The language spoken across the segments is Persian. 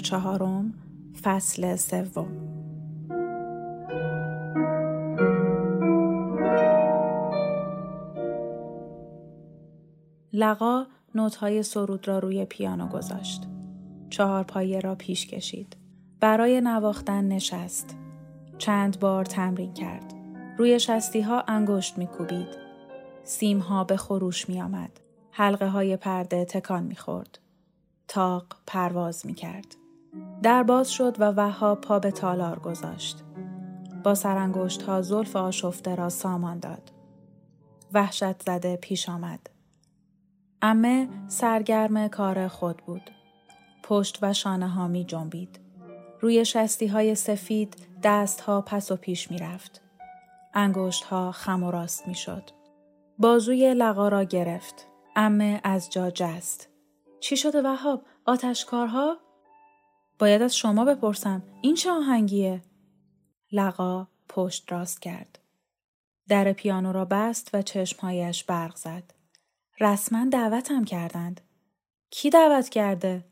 چهارم فصل سوم لقا نوتهای سرود را روی پیانو گذاشت. چهار پایه را پیش کشید. برای نواختن نشست. چند بار تمرین کرد. روی شستی ها انگشت می کوبید. سیم ها به خروش می آمد. حلقه های پرده تکان می خورد. تاق پرواز می کرد. در باز شد و وها پا به تالار گذاشت. با سرانگشت ها زلف آشفته را سامان داد. وحشت زده پیش آمد. امه سرگرم کار خود بود. پشت و شانه ها می جنبید. روی شستی های سفید دست ها پس و پیش می رفت. انگشت ها خم و راست می شد. بازوی لقا را گرفت. امه از جا جست. چی شده وهاب؟ آتشکارها؟ باید از شما بپرسم. این چه آهنگیه؟ لقا پشت راست کرد. در پیانو را بست و چشمهایش برق زد. رسما دعوتم کردند. کی دعوت کرده؟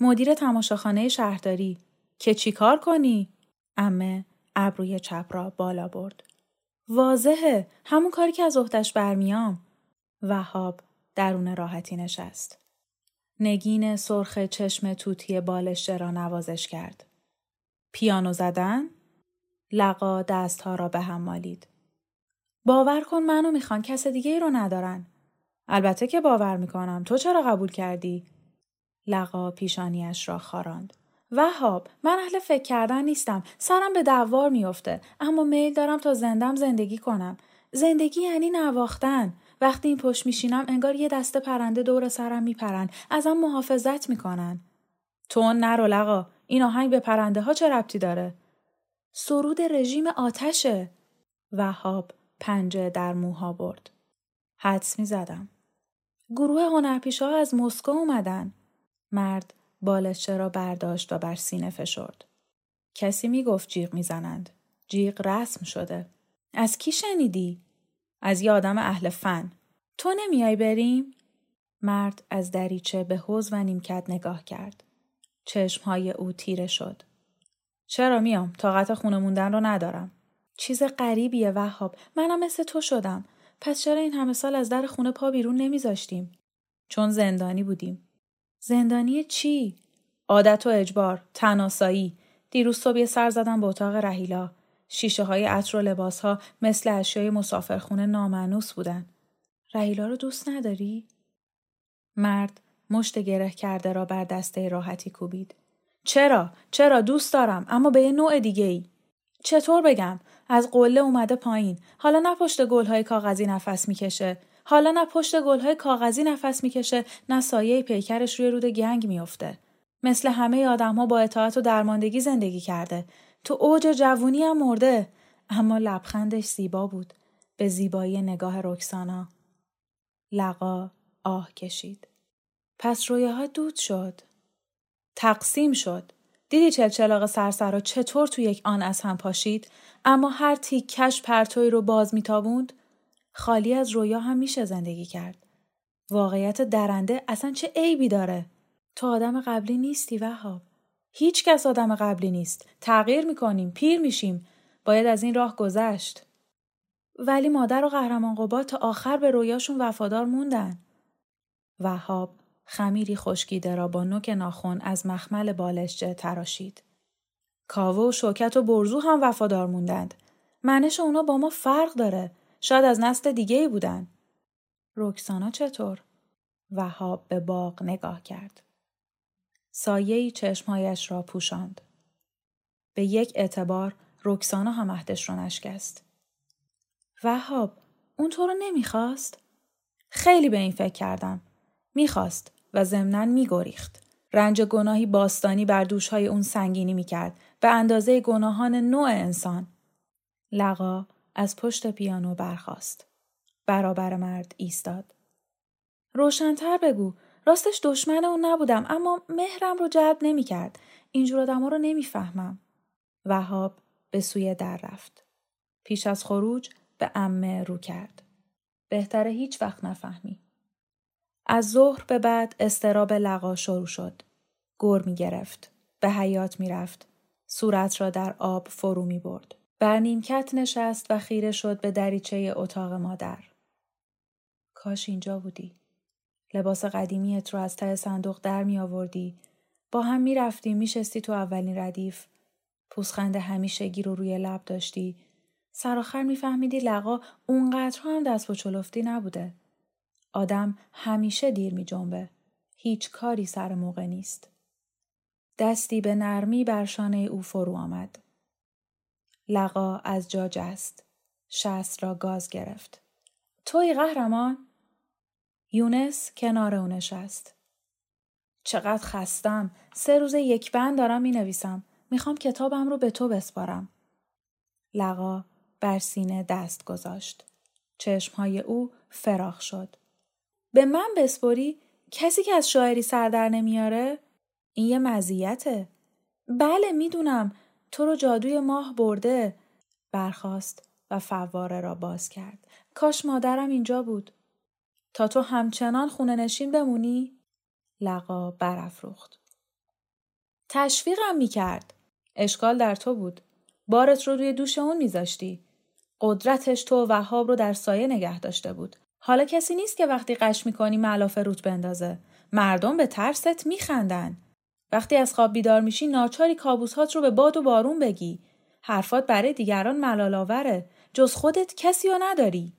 مدیر تماشاخانه شهرداری. که چیکار کنی؟ امه ابروی چپ را بالا برد. واضحه همون کاری که از اختش برمیام. وهاب درون راحتی نشست. نگین سرخ چشم توتی بالشته را نوازش کرد. پیانو زدن؟ لقا دستها را به هم مالید. باور کن منو می‌خوان کس دیگه ای رو ندارن. البته که باور می‌کنم. تو چرا قبول کردی؟ لقا پیشانیش را خاراند. وهاب من اهل فکر کردن نیستم سرم به دوار میافته اما میل دارم تا زندم زندگی کنم زندگی یعنی نواختن وقتی این پشت میشینم انگار یه دسته پرنده دور سرم میپرن ازم محافظت می‌کنن تو نرو لقا این آهنگ به پرنده ها چه ربطی داره سرود رژیم آتشه وهاب پنجه در موها برد حدس می‌زدم گروه هنرپیشه از مسکو اومدن مرد بالشچه را برداشت و بر سینه فشرد. کسی می گفت جیغ می‌زنند. جیغ رسم شده. از کی شنیدی؟ از یه آدم اهل فن. تو نمیای بریم؟ مرد از دریچه به حوز و نیمکت نگاه کرد. چشمهای او تیره شد. چرا میام؟ طاقت خونه موندن رو ندارم. چیز غریبیه وهاب. منم مثل تو شدم. پس چرا این همه سال از در خونه پا بیرون نمیذاشتیم؟ چون زندانی بودیم. زندانی چی؟ عادت و اجبار، تناسایی. دیروز صبح سر زدم به اتاق رهیلا. شیشه های عطر و لباس ها مثل اشیای مسافرخونه نامنوس بودن. رهیلا رو دوست نداری؟ مرد مشت گره کرده را بر دسته راحتی کوبید. چرا؟ چرا دوست دارم اما به یه نوع دیگه ای. چطور بگم؟ از قله اومده پایین. حالا نه پشت گلهای کاغذی نفس می‌کشه. حالا نه پشت گلهای کاغذی نفس می‌کشه نه سایه پیکرش روی رود گنگ میافته مثل همه آدم ها با اطاعت و درماندگی زندگی کرده تو اوج جوونی هم مرده. اما لبخندش زیبا بود. به زیبایی نگاه رکسانا. لقا آه کشید. پس رویاها دود شد. تقسیم شد. دیدی چلچلاق سرسرا چطور تو یک آن از هم پاشید؟ اما هر تیکش پرتوی رو باز میتابوند؟ خالی از رویا هم میشه زندگی کرد. واقعیت درنده اصلا چه عیبی داره؟ تو آدم قبلی نیستی وهاب. هیچ کس آدم قبلی نیست. تغییر می‌کنیم. پیر میشیم. باید از این راه گذشت. ولی مادر و قهرمان قبا تا آخر به رویاشون وفادار موندن. وهاب خمیری خشکیده را با نوک ناخون از مخمل بالشجه تراشید. کاوه و شوکت و برزو هم وفادار موندند. منش اونا با ما فرق داره. شاید از نسل دیگه ای بودن. رکسانا چطور؟ وهاب به باغ نگاه کرد. سایهی چشمهایش را پوشاند. به یک اعتبار رکسانا هم عهدش را نشکست. وهاب اون تو رو نمی‌خواست؟ خیلی به این فکر کردم. می‌خواست و ضمنا میگریخت. رنج گناهی باستانی بر دوشهای اون سنگینی می‌کرد به اندازه گناهان نوع انسان. لقا از پشت پیانو برخاست. برابر مرد ایستاد. روشنتر بگو. راستش دشمن اون نبودم اما مهرم رو جلب نمی‌کرد. اینجور آدم رو نمی‌فهمم. وهاب به سوی در رفت. پیش از خروج به امه رو کرد. بهتره هیچ وقت نفهمی. از ظهر به بعد استراب لقا شروع شد. گر می گرفت. به حیات می رفت. صورت را در آب فرو می برد. بر نیمکت نشست و خیره شد به دریچه اتاق مادر. کاش اینجا بودی. لباس قدیمیت رو از ته صندوق در می آوردی. با هم می رفتیم می شستی تو اولین ردیف. پوسخند همیشگی رو روی لب داشتی. سرآخر میفهمیدی لقا اونقدر هم دست و چلفتی نبوده. آدم همیشه دیر می جنبه. هیچ کاری سر موقع نیست. دستی به نرمی بر شانه او فرو آمد. لقا از جا جست. شست را گاز گرفت. توی قهرمان؟ یونس کنار او نشست. چقدر خستم. سه روز یک بند دارم می نویسم. می‌خوام کتابم رو به تو بسپارم. لقا بر سینه دست گذاشت. چشمهای او فراخ شد. به من بسپری؟ کسی که از شاعری سر در نمیاره؟ این یه مزیته. بله می‌دونم تو رو جادوی ماه برده. برخاست و فواره را باز کرد. کاش مادرم اینجا بود. تا تو همچنان خونه نشین بمونی؟ لقا برافروخت. تشویقم می‌کرد. اشکال در تو بود. بارت رو روی دوش اون میذاشتی. قدرتش تو و وهاب رو در سایه نگه داشته بود. حالا کسی نیست که وقتی قش می‌کنی ملاف روت بندازه. مردم به ترست میخندن. وقتی از خواب بیدار میشی ناچاری کابوسات رو به باد و بارون بگی. حرفات برای دیگران ملالاوره. جز خودت کسی رو نداری.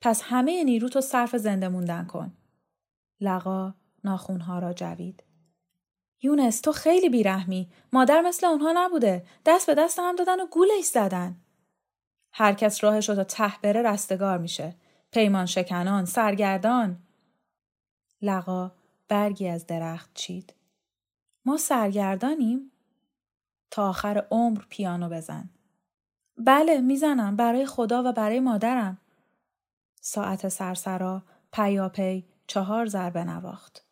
پس همه نیرو تو صرف زنده موندن کن. لقا ناخونها را جوید. یونس تو خیلی بیرحمی. مادر مثل اونها نبوده. دست به دست هم دادن و گولش زدن. هر کس راهش تا ته بره رستگار میشه. پیمان شکنان، سرگردان. لقا برگی از درخت چید. ما سرگردانیم؟ تا آخر عمر پیانو بزن. بله می‌زنم برای خدا و برای مادرم. ساعت سرسرا پیاپی چهار ضربه نواخت.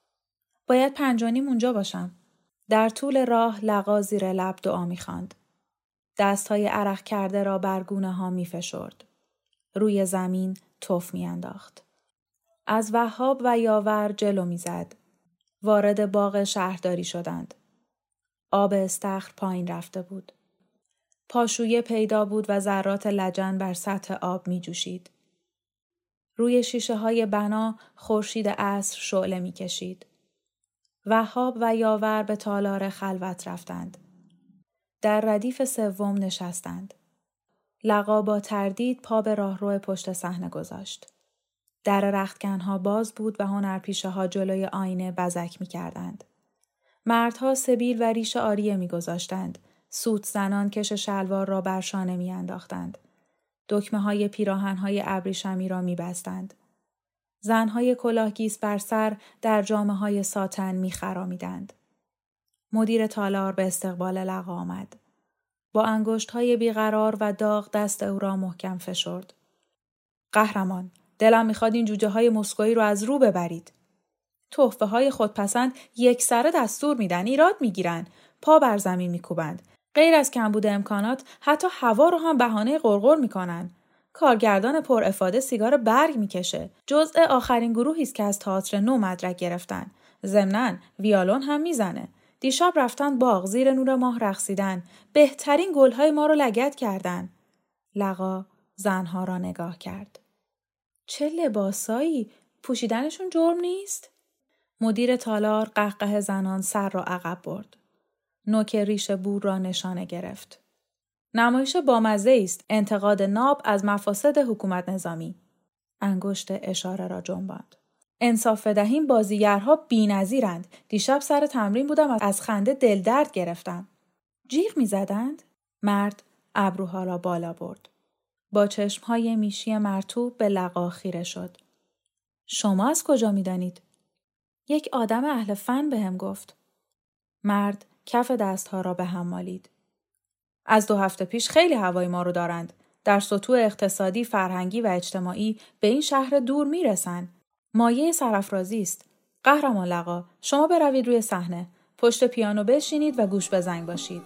باید پنجانیم اونجا باشم. در طول راه لقا زیر لب دعا می‌خواند. دست های عرق کرده را بر گونه ها می فشرد. روی زمین توف می انداخت. از وهاب و یاور جلو می‌زد. وارد باغ شهرداری شدند. آب استخر پایین رفته بود. پاشویه پیدا بود و ذرات لجن بر سطح آب می جوشید. روی شیشه های بنا خورشید عصر شعله می کشید. وهاب و یاور به تالار خلوت رفتند. در ردیف سوم نشستند. لقا با تردید پا به راهرو پشت صحنه گذاشت. در رختکنها باز بود و هنرپیشه ها جلوی آینه بزک می کردند. مردها سبیل و ریش آریه می گذاشتند. سوت زنان کش شلوار را بر شانه می انداختند. دکمه های پیراهن های ابریشمی را می بستند. زنهای کلاهگیس بر سر در جامعه های ساتن می خرامیدند. مدیر تالار به استقبال لقا آمد. با انگشت های بیقرار و داغ دست او را محکم فشرد. قهرمان، دلم می‌خواد این جوجه های مسکویی رو از رو ببرید. تحفه های خودپسند یک سره دستور میدن ایراد می‌گیرن پا بر زمین میکوبند غیر از کمبود امکانات حتی هوا رو هم بهانه قرقر می‌کنن. کارگردان پر افاده سیگار برگ می‌کشه. جزء آخرین گروهی است که از تئاتر نو مدرک گرفتن. ضمنا ویالون هم می‌زنه. دیشب رفتن باغ زیر نور ماه رقصیدن. بهترین گلهای ما رو لگت کردن. لقا زنها را نگاه کرد. چه لباسایی؟ پوشیدنشون جرم نیست؟ مدیر تالار قهقه زنان سر را عقب برد. نوک ریش بور را نشانه گرفت نمایش بامزه است انتقاد ناب از مفاسد حکومت نظامی انگشت اشاره را جنباند انصاف بدهیم بازیگرها بینظیرند. دیشب سر تمرین بودم از خنده دل درد گرفتم. جیغ می‌زدند؟ مرد ابروها را بالا برد. با چشمهای میشی مرتوب به لقا خیره شد. شما از کجا می‌دانید؟ یک آدم اهل فن به هم گفت. مرد کف دستها را به هم مالید. از دو هفته پیش خیلی هوای ما رو دارند. در سطوح اقتصادی، فرهنگی و اجتماعی به این شهر دور می‌رسن. مایه سرافرازی است. قهرمان لقا، شما بروید روی صحنه. پشت پیانو بشینید و گوش بزنگ باشید.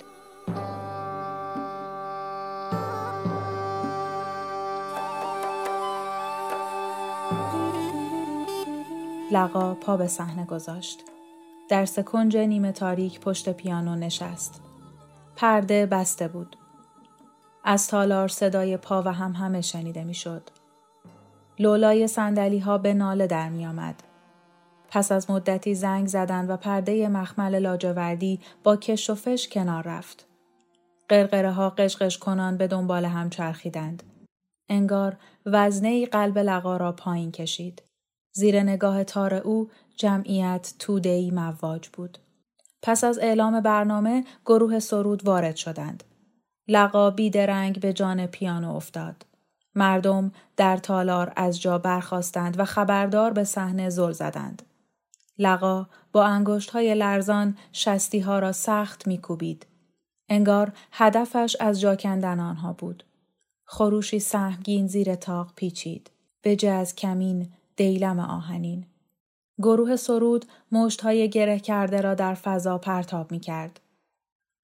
لقا پا به صحنه گذاشت. در سکنج نیمه تاریک پشت پیانو نشست. پرده بسته بود. از تالار صدای پا و هم همه شنیده می‌شد. لولای سندلی ها به ناله در می آمد. پس از مدتی زنگ زدند و پرده مخمل لاجوردی با کش و فش کنار رفت. قرقره ها قشقش کنان به دنبال هم چرخیدند. انگار وزنه قلب لقا را پایین کشید. زیر نگاه تار او جمعیت تودهی مواج بود. پس از اعلام برنامه گروه سرود وارد شدند. لقا بیدرنگ به جان پیانو افتاد. مردم در تالار از جا برخواستند و خبردار به صحنه زل زدند. لقا با انگشت های لرزان شستی ها را سخت میکوبید. انگار هدفش از جا کندن آنها بود. خروشی سهمگین زیر تاق پیچید. به از کمین دیلم آهنین. گروه سرود های گره کرده را در فضا پرتاب می کرد.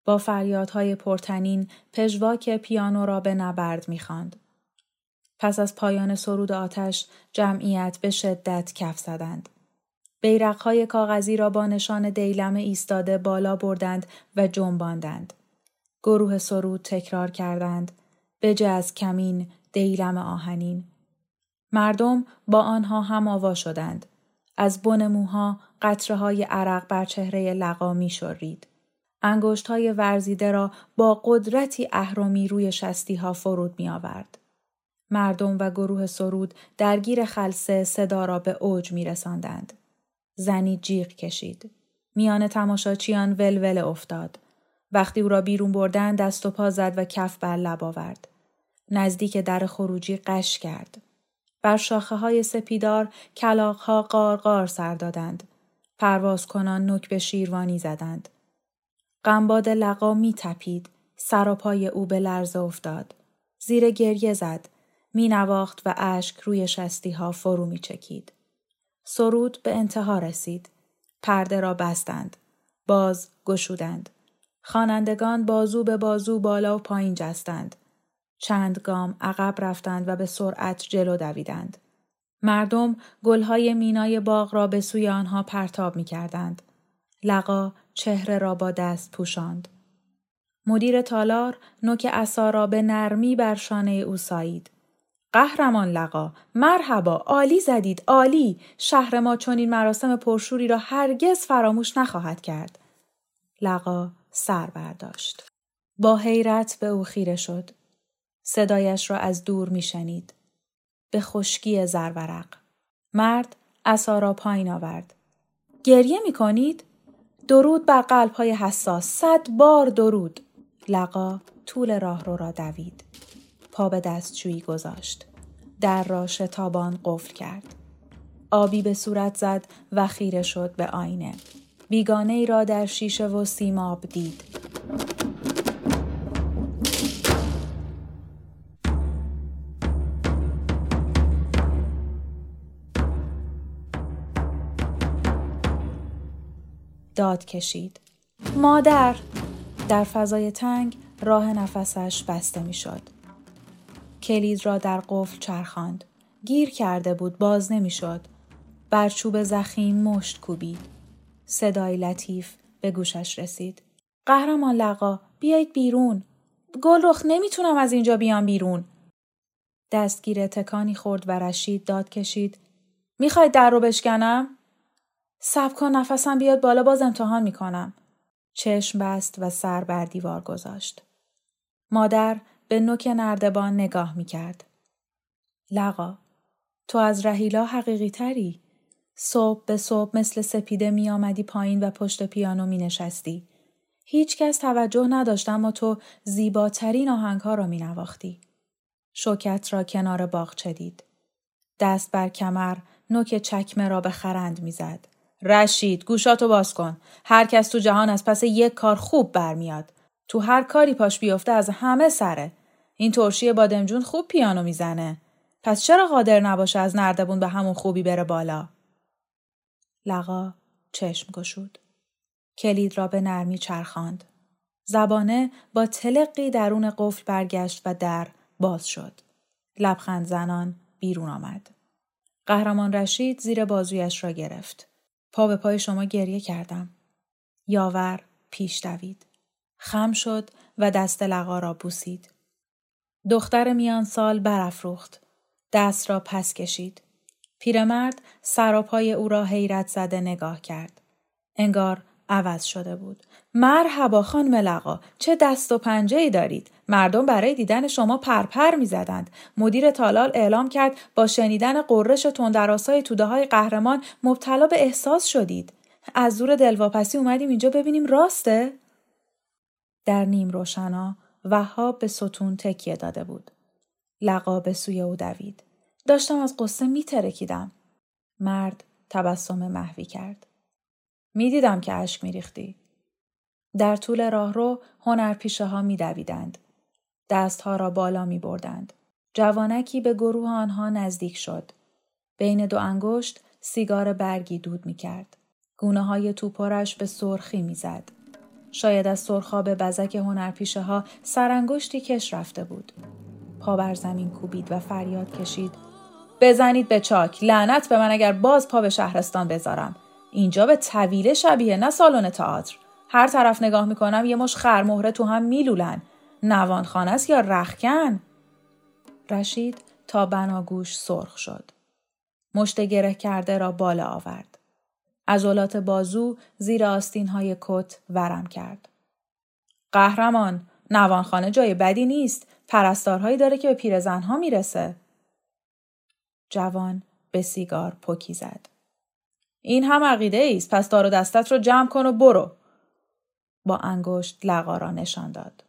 با فریادهای پرتنین پژواک پیانو را به نبرد می خاند. پس از پایان سرود آتش جمعیت به شدت کف زدند. بیرقهای کاغذی را با نشان دیلم ایستاده بالا بردند و جنباندند. گروه سرود تکرار کردند. به از کمین دیلم آهنین. مردم با آنها هم آوا شدند. از بن موها قطره های عرق بر چهره لقا می شرید. انگشت های ورزیده را با قدرتی اهرمی روی شستی ها فرود می آورد. مردم و گروه سرود درگیر خلصه صدا را به اوج می رساندند. زنی جیغ کشید. میان تماشاچیان ولول افتاد. وقتی او را بیرون بردن دست و پا زد و کف بر لب آورد. نزدیک در خروجی قش کرد. بر شاخه های سپیدار کلاق ها قارقار سر دادند. پرواز کنان نک به شیروانی زدند. قنباد لقا می تپید. سر و پای او به لرزه افتاد. زیر گریه زد. می نواخت و اشک روی شستی ها فرو می چکید. سرود به انتها رسید. پرده را بستند. باز گشودند. خوانندگان بازو به بازو بالا و پایین جستند. چند گام عقب رفتند و به سرعت جلو دویدند. مردم گلهای مینای باغ را به سوی آنها پرتاب می کردند. لقا چهره را با دست پوشاند. مدیر تالار نوک اصا را به نرمی بر شانه او سایید. قهرمان لقا مرحبا عالی زدید عالی شهر ما این مراسم پرشوری را هرگز فراموش نخواهد کرد لقا سر برداشت با حیرت به او خیره شد صدایش را از دور میشنید. به خشکی زرورق. مرد اصا را پایین آورد. گریه می کنید؟ درود بر قلب های حساس. صد بار درود. لقا طول راه رو را دوید. پا به دستشویی گذاشت. در را شتابان قفل کرد. آبی به صورت زد و خیره شد به آینه. بیگانه ای را در شیشه و سیماب دید. داد کشید. مادر! در فضای تنگ راه نفسش بسته می‌شد. کلید را در قفل چرخاند. گیر کرده بود باز نمی‌شد. بر چوب زخیم مشت کوبید. صدای لطیف به گوشش رسید. قهرمان لقا بیایید بیرون. گل رخ نمی‌تونم از اینجا بیام بیرون. دستگیر تکانی خورد و رشید داد کشید. می‌خواید در رو بشکنم؟ سب کن نفسم بیاد بالا باز امتحان می‌کنم. چشم بست و سر بر دیوار گذاشت. مادر به نوک نردبان نگاه می‌کرد. لقا تو از رهیلا حقیقی تری. صبح به صبح مثل سپیده می آمدی پایین و پشت پیانو می نشستی. هیچ کس توجه نداشت اما تو زیباترین آهنگ ها را می نواختی. شوکت را کنار باغچه دید. دست بر کمر نوک چکمه را به خرند می‌زد. رشید گوشاتو باز کن. هر کس تو جهان از پس یک کار خوب برمیاد. تو هر کاری پاش بیفته از همه سره. این ترشی بادمجون خوب پیانو می‌زنه. پس چرا قادر نباشه از نردبون به همون خوبی بره بالا؟ لقا چشم گشود. کلید را به نرمی چرخاند. زبانه با تلقی درون قفل برگشت و در باز شد. لبخند زنان بیرون آمد. قهرمان رشید زیر بازویش را گرفت. پا به پای شما گریه کردم. یاور پیش دوید. خم شد و دست لقا را بوسید. دختر میان سال برافروخت. دست را پس کشید. پیرمرد سراپای او را حیرت زده نگاه کرد. انگار عوض شده بود. مرحبا خانم لقا چه دست و پنجه ای دارید مردم برای دیدن شما پرپر می زدند. مدیر تالال اعلام کرد با شنیدن قررش تندراسای توده های قهرمان مبتلا به احساس شدید. از دور دلواپسی اومدیم اینجا ببینیم راسته؟ در نیم روشنا وهاب به ستون تکیه داده بود. لقا به سوی او دوید. داشتم از قصه می ترکیدم. مرد تبسم محوی کرد. می‌دیدم که اشک میریختی. در طول راهرو هنرپیشه ها می دویدند. دستها را بالا می بردند. جوانکی به گروه آنها نزدیک شد. بین دو انگشت سیگار برگی دود می کرد. گونه های توپرش به سرخی می زد. شاید از سرخاب بزک هنرپیشه ها سرانگشتی کش رفته بود. پا بر زمین کوبید و فریاد کشید. بزنید به چاک لعنت به من اگر باز پا به شهرستان بذارم. اینجا به طویله شبیه نه سالن تئاتر. هر طرف نگاه می‌کنم یه مش خرمهره تو هم میلولن. نوانخانه است یا رخکن؟ رشید تا بناگوش سرخ شد. مشت گره کرده را بالا آورد. عضلات بازو زیر آستین های کت ورم کرد. قهرمان نوانخانه جای بدی نیست. پرستارهایی داره که به پیرزنها می‌رسه. جوان به سیگار پکی زد. این هم عقیده است پس دار و دستت رو جمع کن و برو. با انگشت لقا را نشان داد.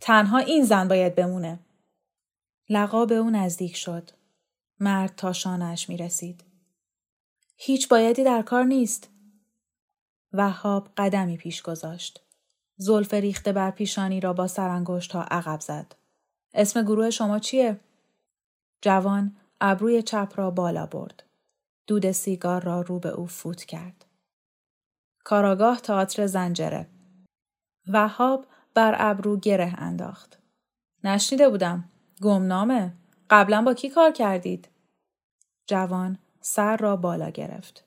تنها این زن باید بمونه. لقا به او نزدیک شد. مرد تا شانش می رسید. هیچ بایدی در کار نیست. وهاب قدمی پیش گذاشت. زلف ریخته بر پیشانی را با سرانگشت ها عقب زد. اسم گروه شما چیه؟ جوان ابروی چپ را بالا برد. دود سیگار را رو به او فوت کرد. کاراگاه تئاتر زنجره. وهاب بر ابرو گره انداخت. نشنیده بودم. گمنامه. قبلا با کی کار کردید؟ جوان سر را بالا گرفت.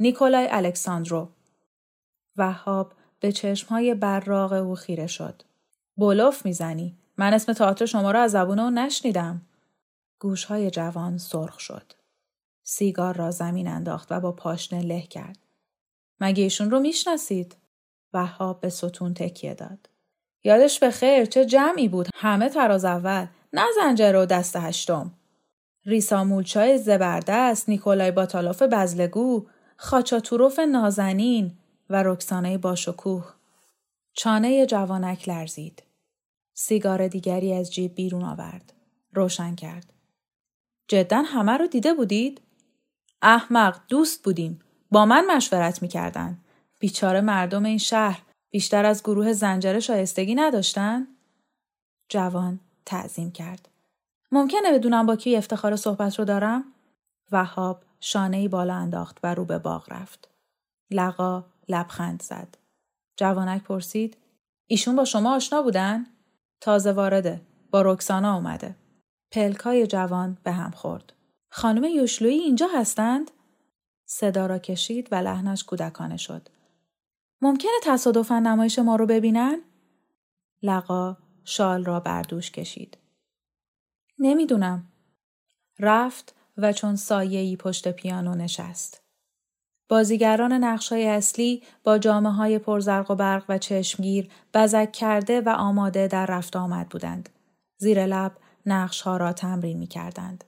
نیکولای الکساندرو. وهاب به چشمهای براغ او خیره شد. بولوف می‌زنی. من اسم تئاتر شما را از زبون او نشنیدم. گوشهای جوان سرخ شد. سیگار را زمین انداخت و با پاشنه له کرد. مگه ایشون رو می‌شناسید؟ وهاب به ستون تکیه داد. یادش به خیر چه جمعی بود؟ همه تراز اول. نه زنجره و دست هشتم. ریسا مولچای زبردست نیکولای باتالوف بزلگو خاچاتوروف نازنین و رکسانه باشکوه. چانه جوانک لرزید. سیگار دیگری از جیب بیرون آورد. روشن کرد. جدا همه رو دیده بودید؟ احمق دوست بودیم با من مشورت می‌کردن بیچاره مردم این شهر بیشتر از گروه زنجره شایستگی نداشتن؟ جوان تعظیم کرد. ممکنه بدونم با کی افتخار صحبت رو دارم؟ وهاب شانه بالا انداخت و رو به باغ رفت. لقا لبخند زد. جوانک پرسید ایشون با شما آشنا بودن؟ تازه وارده. با رکسانا اومده. پلکای جوان به هم خورد. خانم یوشلویی اینجا هستند؟ صدا را کشید و لحنش کودکانه شد. ممکنه تصادفا نمایش ما رو ببینن؟ لقا شال را بردوش کشید. نمی‌دونم. رفت و چون سایه‌ای پشت پیانو نشست. بازیگران نقشای اصلی با جامعه های پرزرق و برق و چشمگیر بزک کرده و آماده در رفت آمد بودند. زیر لب نقش ها را تمرین می کردند.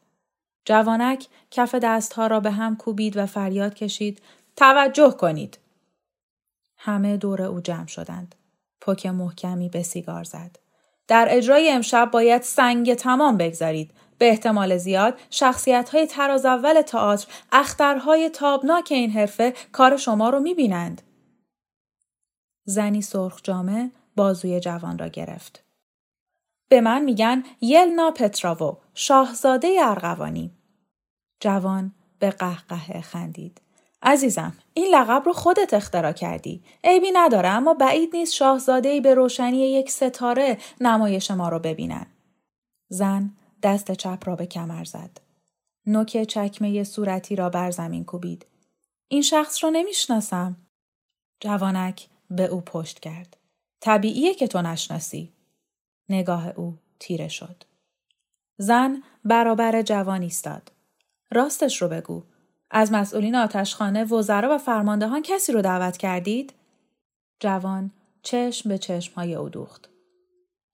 جوانک کف دستها را به هم کوبید و فریاد کشید توجه کنید. همه دور او جمع شدند. پک محکمی به سیگار زد. در اجرای امشب باید سنگ تمام بگذارید. به احتمال زیاد شخصیت های تراز اول تئاتر اخترهای تابناک این حرفه کار شما رو می‌بینند. زنی سرخ جامه بازوی جوان را گرفت. به من میگن یلنا پتراوو شاهزاده ارغوانی. جوان به قهقه خندید. عزیزم این لقب رو خودت اختراع کردی. عیبی نداره اما بعید نیست شاهزاده ای به روشنی یک ستاره نمایش ما رو ببینن. زن دست چپ را به کمر زد. نوک چکمه صورتی را بر زمین کوبید. این شخص را نمی‌شناسم. جوانک به او پشت کرد. طبیعیه که تو نشناسی. نگاه او تیره شد. زن برابر جوان ایستاد. راستش رو بگو. از مسئولین آتشخانه، وزرا و فرماندهان کسی رو دعوت کردید؟ جوان چشم به چشم های او دوخت.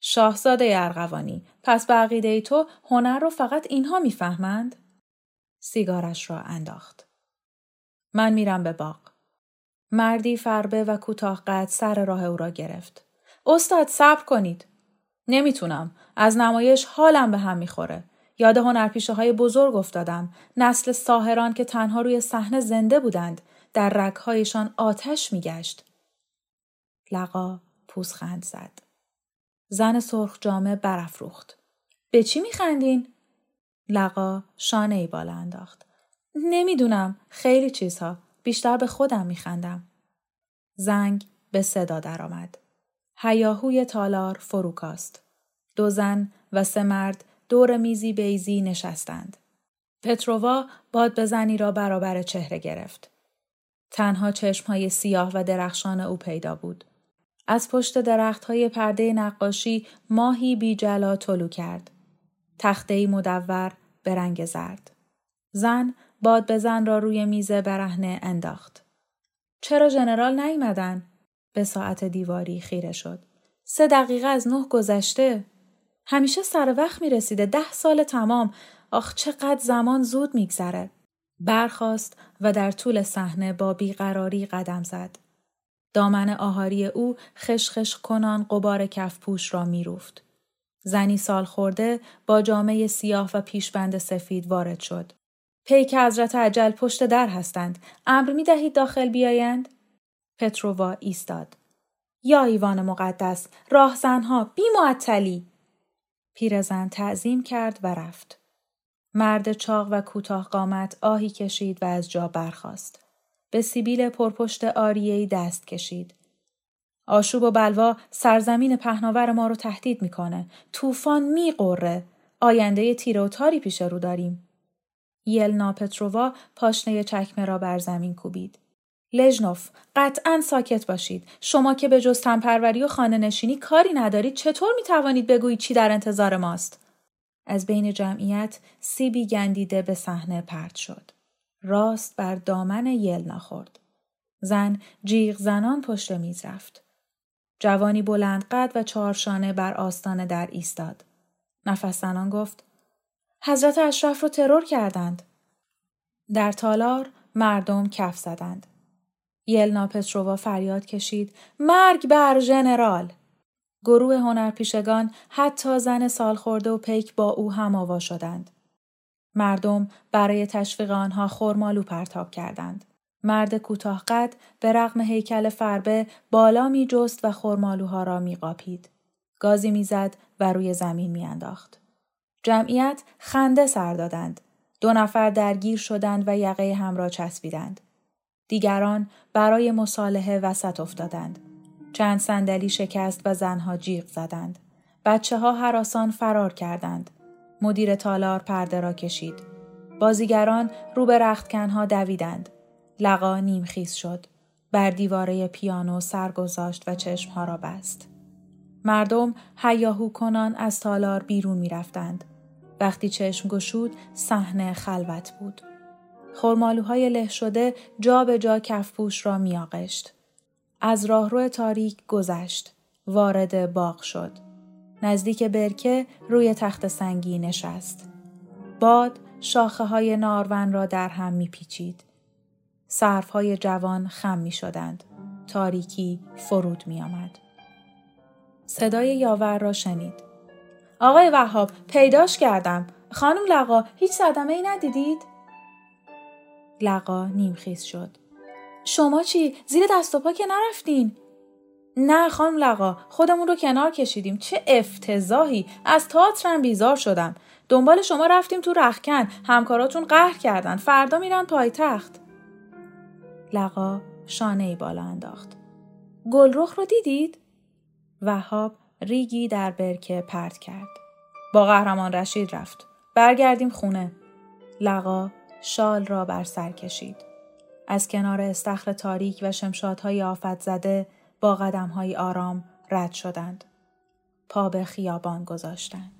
شاهزاده ارغوانی پس به عقیده تو هنر رو فقط اینها می‌فهمند؟ سیگارش را انداخت. من میرم به باغ. مردی فربه و کوتاه قد سر راه او را گرفت. استاد صبر کنید. نمی‌تونم. از نمایش حالم به هم می‌خوره. یاد هنرپیشه های بزرگ افتادم. نسل ساهران که تنها روی صحنه زنده بودند. در رگهایشان آتش میگشت. لقا پوزخند زد. زن سرخ جامه برافروخت. به چی میخندین؟ لقا شانه ای بالا انداخت. نمی‌دونم. خیلی چیزها. بیشتر به خودم میخندم. زنگ به صدا درآمد. هیاهوی تالار فروکاست. دو زن و سه مرد دور میزی بیزی نشستند. پترووا باد بزنی را برابر چهره گرفت. تنها چشمهای سیاه و درخشان او پیدا بود. از پشت درختهای پرده نقاشی ماهی بی جلا طلو کرد. تخته مدور به رنگ زرد. زن باد بزن را روی میز برهنه انداخت. چرا ژنرال نیمدن؟ به ساعت دیواری خیره شد. سه دقیقه از نه گذشته. همیشه سر وقت می رسیده. ده سال تمام. آخ چقدر زمان زود میگذره. برخاست و در طول صحنه با بیقراری قدم زد. دامن آهاری او خشخش کنان قبار کفپوش را میروفت. زنی سال خورده با جامعه سیاه و پیشبند سفید وارد شد. پیک حضرت عجل پشت در هستند. امر می دهید داخل بیایند؟ پترووا ایستاد. یا ایوان مقدس، راهزنها، بی معطلی. پیرزن تعظیم کرد و رفت. مرد چاق و کوتاه قامت آهی کشید و از جا برخاست. به سیبیل پرپشت آریهی دست کشید. آشوب و بلوا سرزمین پهناور ما رو تهدید می‌کنه. طوفان میقره. آینده تیره و تاری پیش رو داریم. یلنا پترووا پاشنه چکمه را بر زمین کوبید. لژنوف قطعا ساکت باشید. شما که به جز تنپروری و خانه نشینی کاری ندارید چطور می توانید بگویید چی در انتظار ماست؟ از بین جمعیت سیبی گندیده به صحنه پرت شد. راست بر دامن یلنا خورد زن جیغ زنان پشت میز رفت. جوانی بلند قد و چهارشانه بر آستانه در ایستاد. نفس زنان گفت حضرت اشرف رو ترور کردند. در تالار مردم کف زدند. یلنا پترووا فریاد کشید مرگ بر ژنرال گروه هنرپیشگان حتی زن سالخورده و پیک با او هم آوا شدند مردم برای تشویق آنها خرمالو پرتاب کردند مرد کوتاه قد به رغم هیکل فربه بالا می جست و خرمالوها را می قاپید. گازی می‌زد و روی زمین میانداخت. جمعیت خنده سر دادند. دو نفر درگیر شدند و یقه هم را چسبیدند. دیگران برای مصالحه وسط افتادند. چند صندلی شکست و زنها جیغ زدند. بچه ها حراسان فرار کردند. مدیر تالار پرده را کشید. بازیگران رو به رختکنها دویدند. لقا نیمخیز شد. بر دیواره پیانو سر گذاشت و چشمها را بست. مردم هیاهو کنان از تالار بیرون می رفتند. وقتی چشم گشود صحنه خلوت بود. خرمالوهای له شده جا به جا کفپوش را میاغشت. از راهرو تاریک گذشت. وارد باغ شد. نزدیک برکه روی تخت سنگی نشست. باد شاخه های نارون را در هم می پیچید. صرف های جوان خم می شدند. تاریکی فرود می آمد. صدای یاور را شنید. آقای وهاب پیداش کردم. خانم لقا هیچ صدمه ای ندیدید؟ لقا نیمخیز شد. شما چی؟ زیر دست و پا که نرفتین؟ نه خانم لقا خودمون رو کنار کشیدیم. چه افتضاحی! از تاترم بیزار شدم. دنبال شما رفتیم تو رخکن همکاراتون قهر کردن. فردا میرن پایتخت. لقا شانه ای بالا انداخت. گلرخ رو دیدید؟ وهاب ریگی در برکه پرت کرد. با قهرمان رشید رفت. برگردیم خونه. لقا شال را بر سر کشید از کنار استخر تاریک و شمشادهای آفت زده با قدمهای آرام رد شدند. پا به خیابان گذاشتند.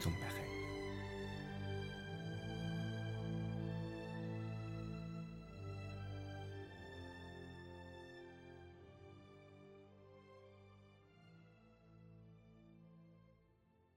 ton mari.